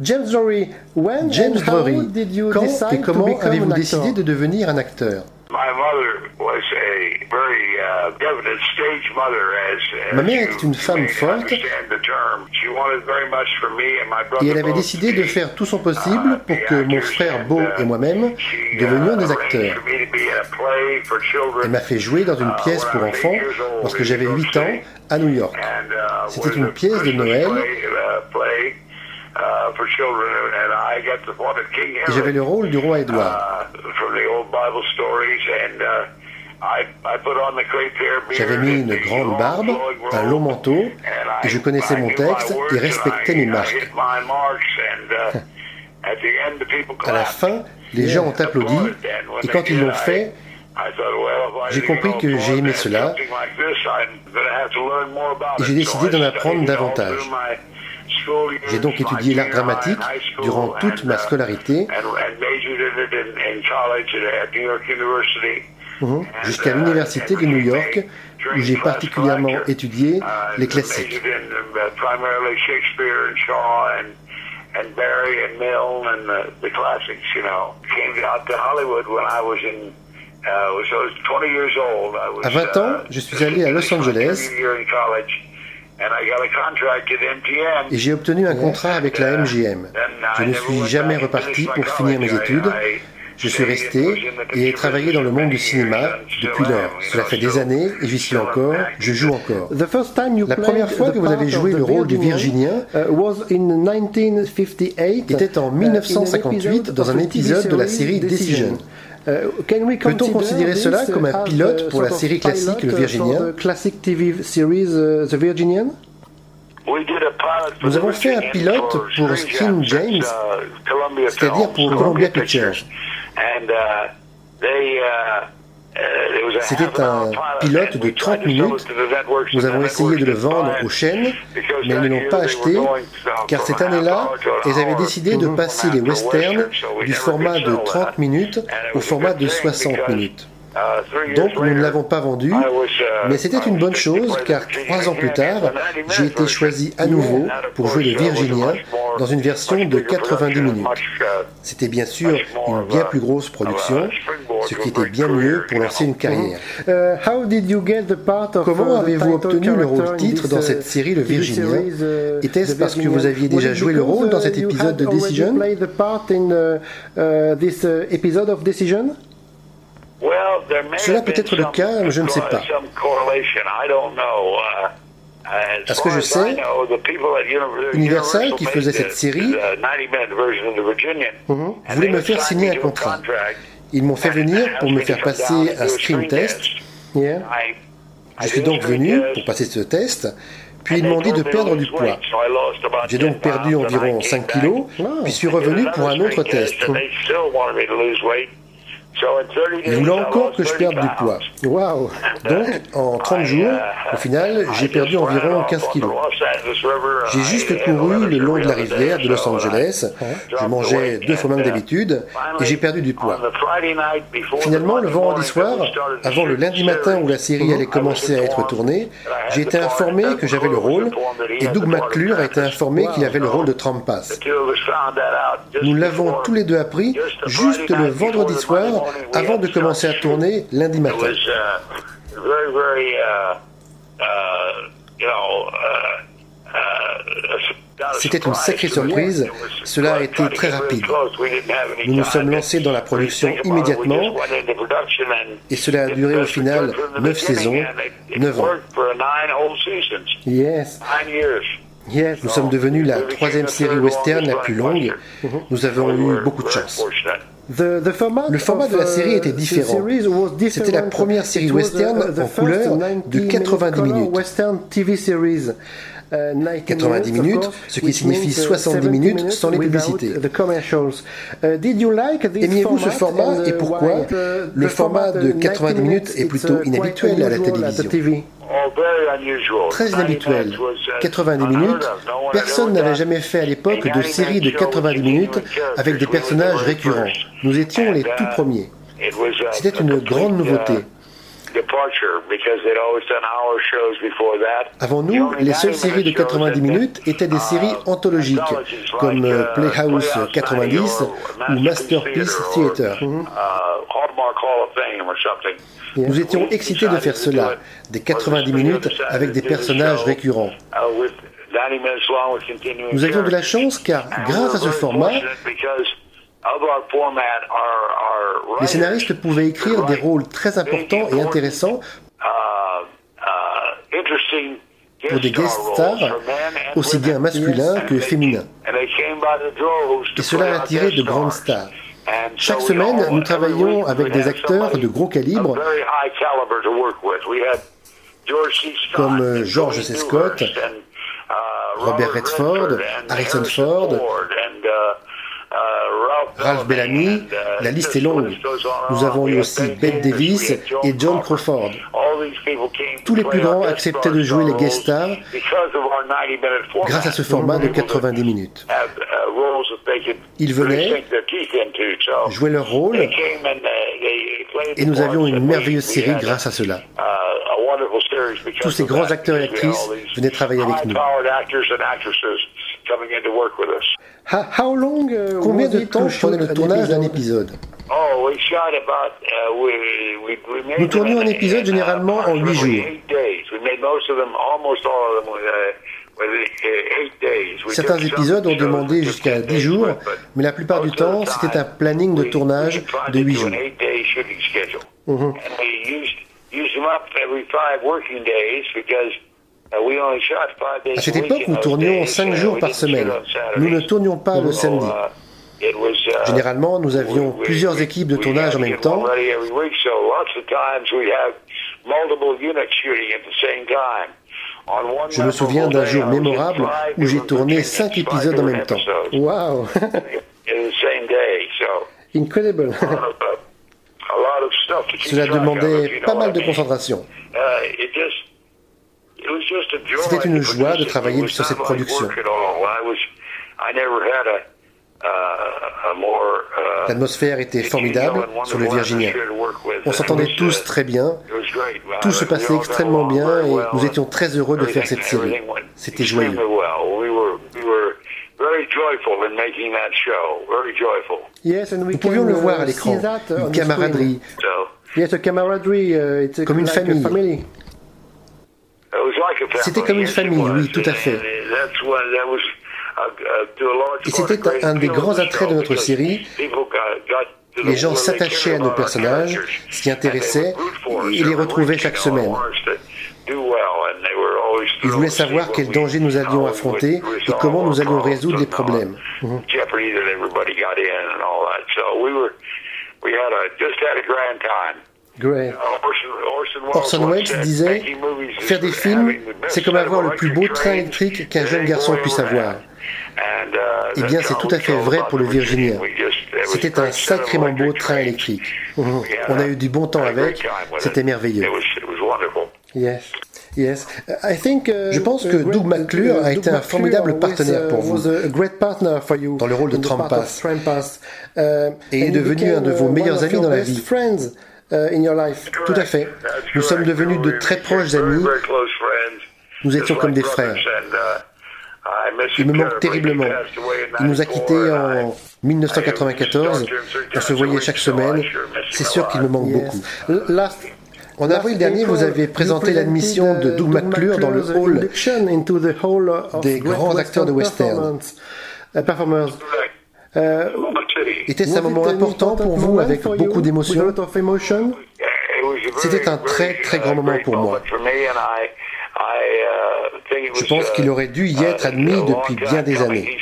James Drury, when James and how Drury, did you quand decide et to comment become avez-vous an décidé actor? de devenir un acteur? My mother was a very uh, definite stage mother, as, as Ma mère était une femme forte. understand the term. She wanted very much for me and my brother Et elle avait décidé to de faire tout son possible pour que mon frère Beau et moi-même She, devenions uh, des acteurs. for me to be in a play for children, Elle m'a fait jouer dans une uh, pièce when pour I was enfants eight years old lorsque in j'avais New York 8 ans à New York. Uh, C'était was une a pièce de Christmas Noël. J'avais le rôle du roi Édouard. uh, from the old Bible stories, and uh, I, I put on the crepe hair beard J'avais mis une grande barbe, un long manteau, et je connaissais mon texte et respectais mes marques. uh, people À la fin, les gens ont applaudi, et quand ils l'ont I- fait, j'ai compris que j'ai aimé cela, et j'ai décidé d'en apprendre davantage. J'ai donc étudié l'art dramatique durant toute ma scolarité, mhm, jusqu'à l'université de New York, où j'ai particulièrement étudié les classiques. Majored in primarily Shakespeare and Shaw and and Barry and Milne and the, the classics, you know. Came out to Hollywood when I was in was, I was 20 years old. I was, À 20 ans, je suis allé à Los Angeles. Et j'ai obtenu un contrat avec la MGM. Je ne suis jamais reparti pour finir mes études. Je suis resté et ai travaillé dans le monde du cinéma depuis lors. Cela fait des années et j'y suis encore, je joue encore. La première fois que vous avez joué le rôle du Virginien uh, was in 1958 était en uh, in an 1958 episode dans un épisode de la série Decision. Uh, can we Peut-on consider considérer this cela comme un as pilote a pour la série classique, pilot, Le uh, Virginien for the classic TV series uh, The Virginian? We did a pilot for Nous avons fait un pilote for pour Screen James, uh, Columbia c'est-à-dire pour Columbia Pictures. C'était un pilot, pilote de we 30 tried to sell minutes. Nous avons essayé de le vendre aux chaînes, mais ils ne l'ont pas acheté, car cette année-là, elles avaient décidé de passer les westerns du format de sell 30 that. minutes au format de thing 60 because, minutes. Donc nous ne l'avons pas vendu, mais c'était une bonne chose car trois ans plus tard, j'ai été choisi à nouveau pour jouer le Virginien dans une version de 90 minutes. C'était bien sûr une bien plus grosse production, ce qui était bien mieux pour lancer une carrière. Uh, how did you get the part of, Comment uh, the avez-vous obtenu le rôle titre dans uh, cette série Le Virginien uh, Était-ce parce que vous aviez déjà joué le rôle dans uh, cet épisode de Decision? uh, uh, uh, Cela peut être le cas, je ne sais pas. Uh, À ce que je sais, Universal, qui faisait cette série, the 90-minute version of the Virginian, Mhm, and voulait me faire signer un contrat. Ils m'ont fait venir pour me faire passer un screen test. Yeah. Je suis donc venu pour passer ce test, puis ils m'ont dit de perdre du poids. J'ai donc 10 perdu environ came 5 back. kilos, puis suis revenu pour un autre test, test. and they still wanted me to lose weight. So in 30 Ils days, voulaient I encore que je 30 perde du poids. Wow. Donc, en 30 jours, au final, j'ai perdu environ 15 kilos. J'ai juste couru le long de la rivière de Los Angeles. Je mangeais deux fois moins que d'habitude et j'ai perdu du poids. Finalement, le vendredi soir, avant le lundi matin où la série allait commencer à être tournée, j'ai été informé que j'avais le rôle et Doug McClure a été informé qu'il avait le rôle de Trampas. Nous l'avons tous les deux appris juste le vendredi soir avant de commencer à tourner lundi matin. C'était une sacrée surprise. Cela a été très rapide. Nous nous sommes lancés dans la production immédiatement et cela a duré au final 9 saisons, 9 ans. Yes. Yes. Nous sommes devenus la troisième série western la plus longue. Nous avons eu beaucoup de chance. The, the format Le format de la série uh, était différent. C'était la première série uh, western en couleur 90 de 90 color minutes. Western TV series. Uh, 90 of minutes, course, ce qui signifie means, uh, 70 70 minutes sans les without publicités. The commercials. Uh, did you like this Aimiez-vous ce format and, uh, et pourquoi uh, Le the format de uh, 90 90 minutes est it's, plutôt uh, inhabituel à la télévision. TV. Très inhabituel. 90 minutes, personne n'avait jamais fait à l'époque de série de 90 minutes avec des personnages récurrents. Nous étions les tout premiers. C'était une grande nouveauté. Avant nous, les seules séries de 90 minutes étaient des séries uh, anthologiques, comme uh, Playhouse 90 ou Masterpiece Theater. Uh, nous étions excités de faire cela, des 90 minutes avec des personnages récurrents. Nous avions de la chance car, grâce à ce format, les scénaristes pouvaient écrire des rôles très importants et intéressants. Pour des guest stars, aussi bien masculins que féminins. Et cela a attiré de grandes stars. Chaque semaine, nous travaillions avec des acteurs de gros calibre, comme euh, George C. Scott, Robert Redford, Harrison Ford, Ralph Bellamy, la liste est longue. Nous avons eu aussi Bette Davis et John Crawford. Tous les plus grands acceptaient de jouer les guest stars grâce à ce format de 90 minutes. Ils venaient, jouaient leur rôle, et nous avions une merveilleuse série grâce à cela. Tous ces grands acteurs et actrices venaient travailler avec nous. Uh, Combien de temps prenait le tournage d'un épisode? Oh, uh, Nous tournions un épisode uh, généralement en 8 jours. Certains épisodes ont demandé jusqu'à 10 jours, mais la plupart du temps, c'était un planning de tournage de 8 jours. À cette époque, nous tournions 5 jours par semaine. Nous ne tournions pas le samedi. Généralement, nous avions plusieurs équipes de tournage en même temps. Je me souviens d'un jour mémorable où j'ai tourné 5 épisodes en même temps. Wow! Incredible! Cela demandait pas mal de concentration. C'était une joie de travailler sur cette production. L'atmosphère était formidable sur le Virginia. On s'entendait tous très bien. Tout se passait extrêmement bien et nous étions très heureux de faire cette série. C'était joyeux. Nous pouvions le voir à l'écran. Une camaraderie. Uh, Comme une famille. C'était comme une famille, oui, tout à fait. Et c'était un des grands attraits de notre série. Les gens s'attachaient à nos personnages, s'y intéressaient et les retrouvaient chaque semaine. Ils voulaient savoir quels dangers nous allions affronter et comment nous allions résoudre les problèmes. Orson Welles disait Faire des films, c'est comme avoir le plus beau train électrique qu'un jeune garçon puisse avoir. Eh bien, c'est tout à fait vrai pour le Virginia. C'était un sacrément beau train électrique. Mhm. On a eu du bon temps avec, c'était merveilleux. Yes. Yes. I think, uh, Je pense que Doug McClure a été un formidable partenaire pour vous dans le rôle de Trampas uh, et est devenu un de vos meilleurs amis dans la vie. Uh, in your life. Tout à fait. Nous sommes devenus de très proches amis. Nous étions comme des frères. Il me manque terriblement. Il nous a quittés en 1994. On se voyait chaque semaine. C'est sûr qu'il me manque beaucoup. En avril dernier, vous avez présenté l'admission de Doug McClure dans le hall des grands acteurs de western. Euh, Était-ce un moment important pour vous avec beaucoup d'émotions C'était un très très grand moment pour moi. Je pense qu'il aurait dû y être admis depuis bien des années.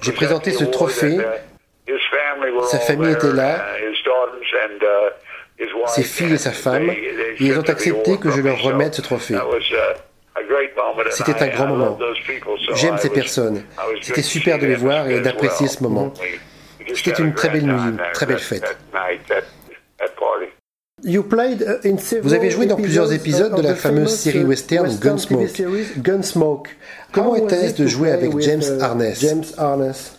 J'ai présenté ce trophée. Sa famille était là, ses filles et sa femme, et ils ont accepté que je leur remette ce trophée. C'était un grand moment. J'aime ces personnes. C'était super de les voir et d'apprécier ce moment. C'était une très belle nuit, une très belle fête. Uh, Vous avez joué dans plusieurs épisodes de la fameuse série western Gunsmoke. Comment était-ce de jouer avec James Harness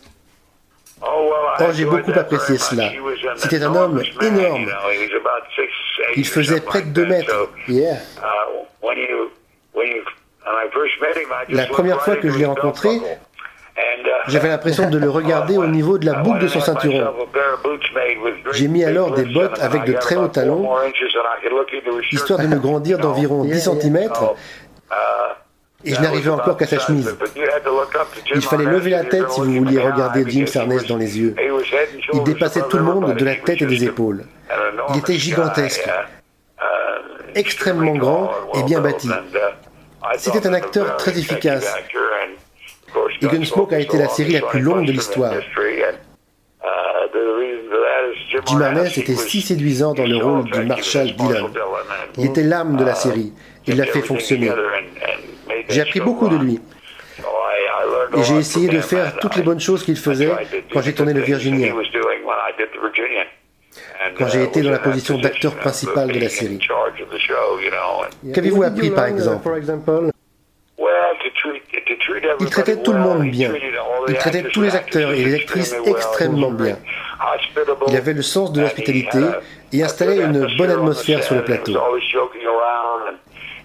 Oh, Oh, j'ai beaucoup apprécié cela. C'était un homme énorme. Il faisait près de 2 mètres. La première fois que je l'ai rencontré, j'avais l'impression de le regarder au niveau de la boucle de son ceinturon. J'ai mis alors des bottes avec de très hauts talons, histoire de me grandir d'environ 10 cm, et je n'arrivais encore qu'à sa chemise. Il fallait lever la tête si vous vouliez regarder Jim Sarnes dans les yeux. Il dépassait tout le monde de la tête et des épaules. Il était gigantesque, extrêmement grand et bien bâti. C'était un acteur très efficace. Et Gunsmoke a été la série la plus longue de l'histoire. Jim Harness était si séduisant dans le rôle du Marshal Dillon. Il était l'âme de la série. Il l'a fait fonctionner. J'ai appris beaucoup de lui. Et j'ai essayé de faire toutes les bonnes choses qu'il faisait quand j'ai tourné le Virginia. Quand j'ai été dans la position d'acteur principal de la série. Qu'avez-vous appris par exemple Il traitait tout le monde bien. Il traitait tous les acteurs et les actrices extrêmement bien. Il avait le sens de l'hospitalité et installait une bonne atmosphère sur le plateau.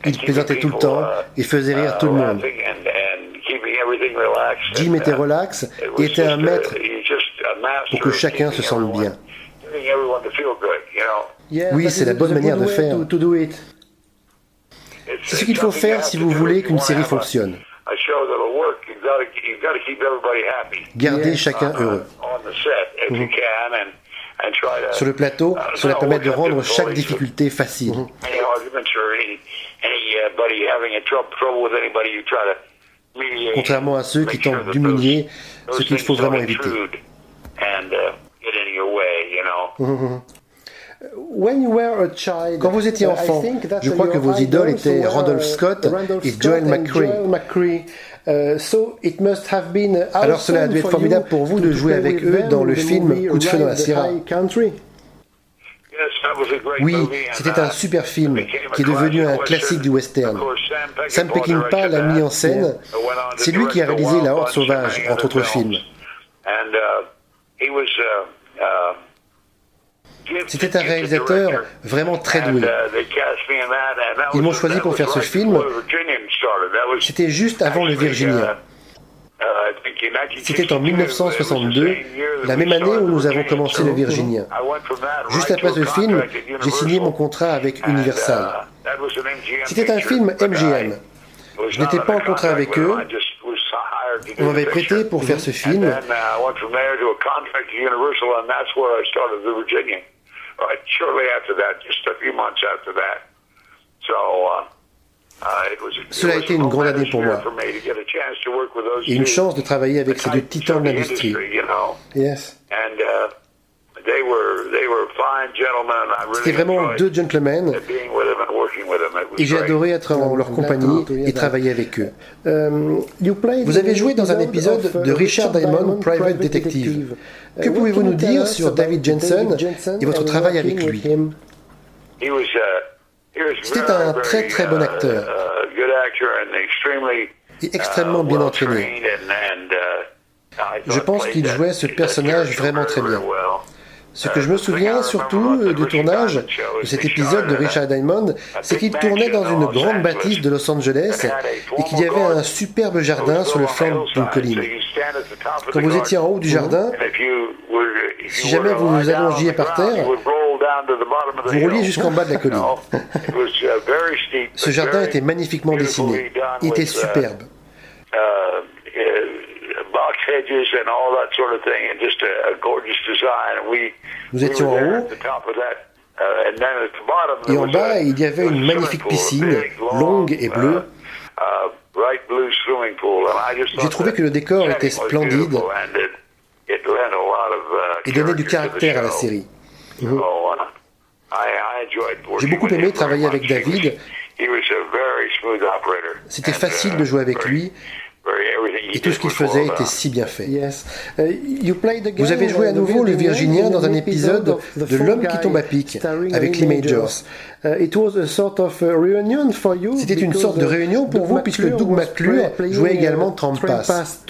Il plaisantait tout le temps et faisait rire tout le monde. Jim était relax et était un maître pour que chacun se sente bien. Oui, c'est la bonne manière de faire. C'est ce qu'il faut faire si vous voulez qu'une série fonctionne. Gardez chacun heureux. Mhm. Sur le plateau, cela permet de rendre chaque difficulté facile. Contrairement à ceux qui tentent d'humilier ce qu'il faut vraiment éviter. Quand vous étiez enfant, je crois que vos idoles étaient Randolph Scott et Joel McCree. Uh, Alors cela a dû être formidable pour vous de jouer avec eux dans le film Coup de feu dans la Sierra. Oui, c'était un super film qui est devenu un classique du western. Sam Peckinpah l'a mis en scène. C'est lui qui a réalisé La Horde sauvage, entre autres films. C'était un réalisateur vraiment très doué. Ils m'ont choisi pour faire ce film. C'était juste avant le Virginia. C'était en 1962, la même année où nous avons commencé le Virginia. Juste après ce film, j'ai signé mon contrat avec Universal. C'était un film MGM. Je n'étais pas en contrat avec eux. On m'avait prêté pour faire ce film. Cela a été une grande année pour moi. Et une chance de travailler avec ces deux titans de l'industrie. Yes. C'était vraiment deux gentlemen. et j'ai adoré être en leur compagnie et travailler avec eux. Um, Vous avez joué dans un épisode de Richard Diamond, Private Detective. Que pouvez-vous nous dire sur David Jensen et votre travail avec lui? C'était un très très bon acteur. et extrêmement bien entraîné. Je pense qu'il jouait ce personnage vraiment très bien. Ce que je me souviens surtout du tournage de cet épisode de Richard Diamond, c'est qu'il tournait dans une grande bâtisse de Los Angeles et qu'il y avait un superbe jardin sur le flanc d'une colline. Quand vous étiez en haut du jardin, si jamais vous vous allongiez par terre, vous rouliez jusqu'en bas de la colline. Ce jardin était magnifiquement dessiné. Il était superbe. Nous étions en haut. Et en bas, il y avait une magnifique piscine, longue et bleue. J'ai trouvé que le décor était splendide et donnait du caractère à la série. J'ai beaucoup aimé travailler avec David. C'était facile de jouer avec lui. Et tout ce qu'il faisait était si bien fait. Uh, Vous avez joué à nouveau le Virginien dans un épisode de L'homme qui tombe à pic avec Lee Majors. C'était une sorte de réunion pour vous puisque Doug McClure jouait également Trump Pass.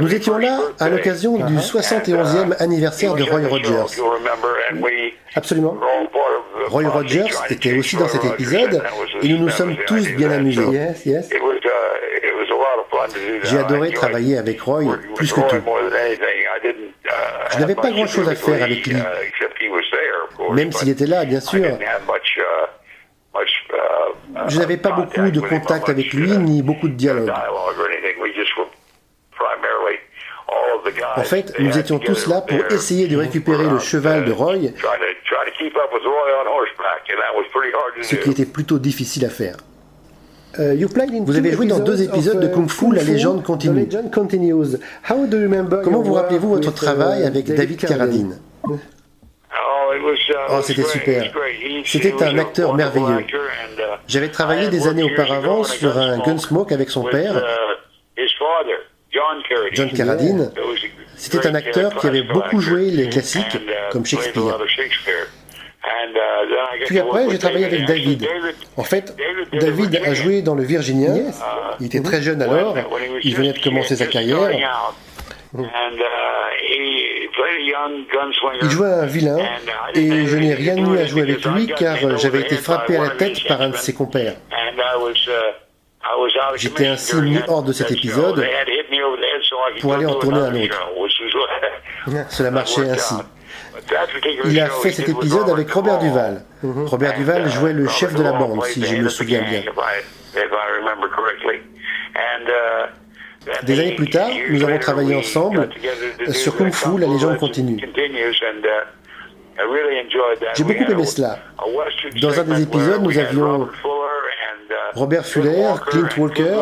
Nous étions là à l'occasion du 71e anniversaire de Roy Rogers. Absolument. Roy Rogers était aussi dans cet épisode et nous nous sommes tous bien amusés. Yes, yes. J'ai adoré travailler avec Roy plus que tout. Je n'avais pas grand-chose à faire avec lui, même s'il était là, bien sûr. Je n'avais pas beaucoup de contact avec lui, ni beaucoup de dialogue. En fait, nous étions tous là pour essayer de récupérer le cheval de Roy, ce qui était plutôt difficile à faire. Uh, Vous avez joué dans deux épisodes de Kung Fu, La légende continue. Comment vous rappelez-vous votre uh, travail avec David Carradine? Oh, c'était super. C'était un acteur merveilleux. J'avais travaillé des années auparavant sur un Gunsmoke avec son père, John Carradine. C'était un acteur qui avait beaucoup joué les classiques comme Shakespeare. Puis après, j'ai travaillé avec David. En fait, David a joué dans le Virginien. Il était très jeune alors. Il venait de commencer sa carrière. Il jouait un vilain et je n'ai rien eu à jouer avec lui car j'avais été frappé à la tête par un de ses compères. J'étais ainsi mis hors de cet épisode pour aller en tourner un autre. Cela marchait ainsi. Il a fait cet épisode avec Robert Duval. Robert Duval jouait le chef de la bande, si je me souviens bien. Des années plus tard, nous avons travaillé ensemble sur Kung Fu, la légende continue. J'ai beaucoup aimé cela. Dans un des épisodes, nous avions Robert Fuller, Clint Walker,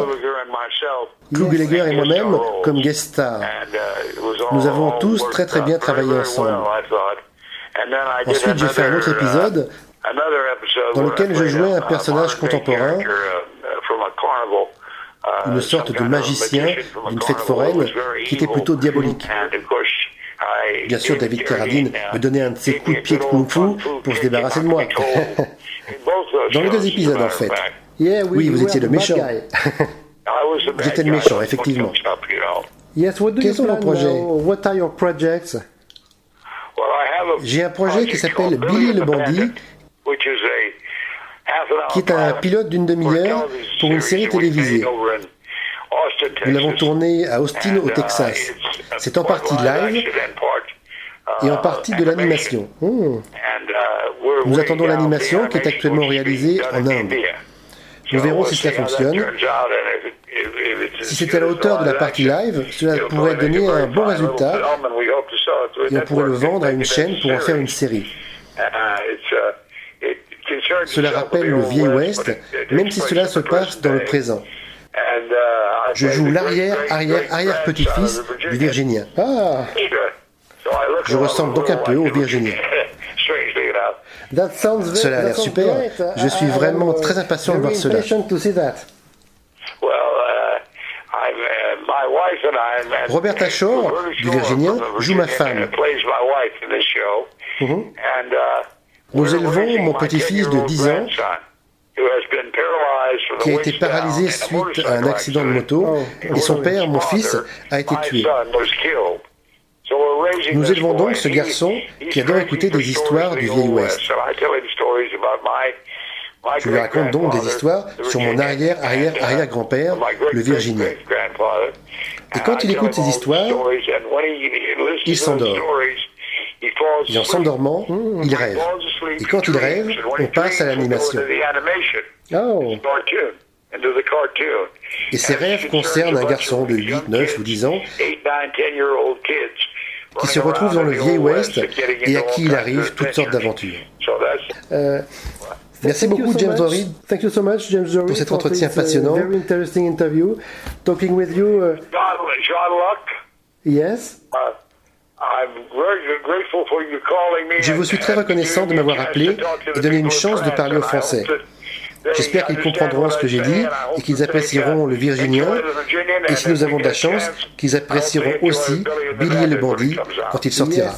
Lou Gallagher et moi-même comme guest star. Nous avons tous très très bien travaillé ensemble. Ensuite, j'ai fait un autre épisode dans lequel je jouais un personnage contemporain, une sorte de magicien d'une fête foraine qui était plutôt diabolique. Bien sûr, David Carradine me donnait un de ses coups de pied de kung-fu pour se débarrasser de moi. Dans les deux épisodes, en fait. Oui, vous étiez le méchant. J'étais le méchant, effectivement. Quels sont vos projets J'ai un projet qui s'appelle Billy le bandit, qui est un pilote d'une demi-heure pour une série télévisée. Nous l'avons tourné à Austin, au Texas. C'est en partie live et en partie de l'animation. Hmm. Nous attendons l'animation qui est actuellement réalisée en Inde. Nous verrons si cela fonctionne. Si c'est à la hauteur de la partie live, cela pourrait donner un bon résultat et on pourrait le vendre à une chaîne pour en faire une série. Cela rappelle le vieil Ouest, même si cela se passe dans le présent. Je joue l'arrière, arrière, arrière petit-fils du Virginien. Ah Je ressemble donc un peu au Virginien. Cela a l'air super. Je suis vraiment très impatient de voir cela. Roberta Shaw, du Virginien, joue ma femme. Nous élevons mon petit-fils de 10 ans qui a été paralysé suite à un accident de moto et son père, mon fils, a été tué. Nous élevons donc ce garçon qui adore écouter des histoires du vieil Ouest. Je lui raconte donc des histoires sur mon arrière-arrière-arrière-grand-père, le Virginien. Et quand il écoute ces histoires, il s'endort. Et en s'endormant, il rêve. Et quand il rêve, on passe à l'animation. Oh. Et ces rêves concernent un garçon de 8, 9 ou 10 ans qui se retrouve dans le vieil Ouest et à qui il arrive toutes sortes d'aventures. Euh, Merci beaucoup, James Dory. Thank you so much, James Dory, pour cet entretien uh, passionnant. very interesting interview. Talking with you. uh, John Luck. yes. Uh, I'm very grateful for you calling me Je vous suis très reconnaissant de m'avoir appelé et donné une chance de parler au Français. J'espère qu'ils comprendront ce que j'ai dit et qu'ils apprécieront le Virginien. Et si nous avons de la chance, qu'ils apprécieront aussi Billy le bandit quand il sortira.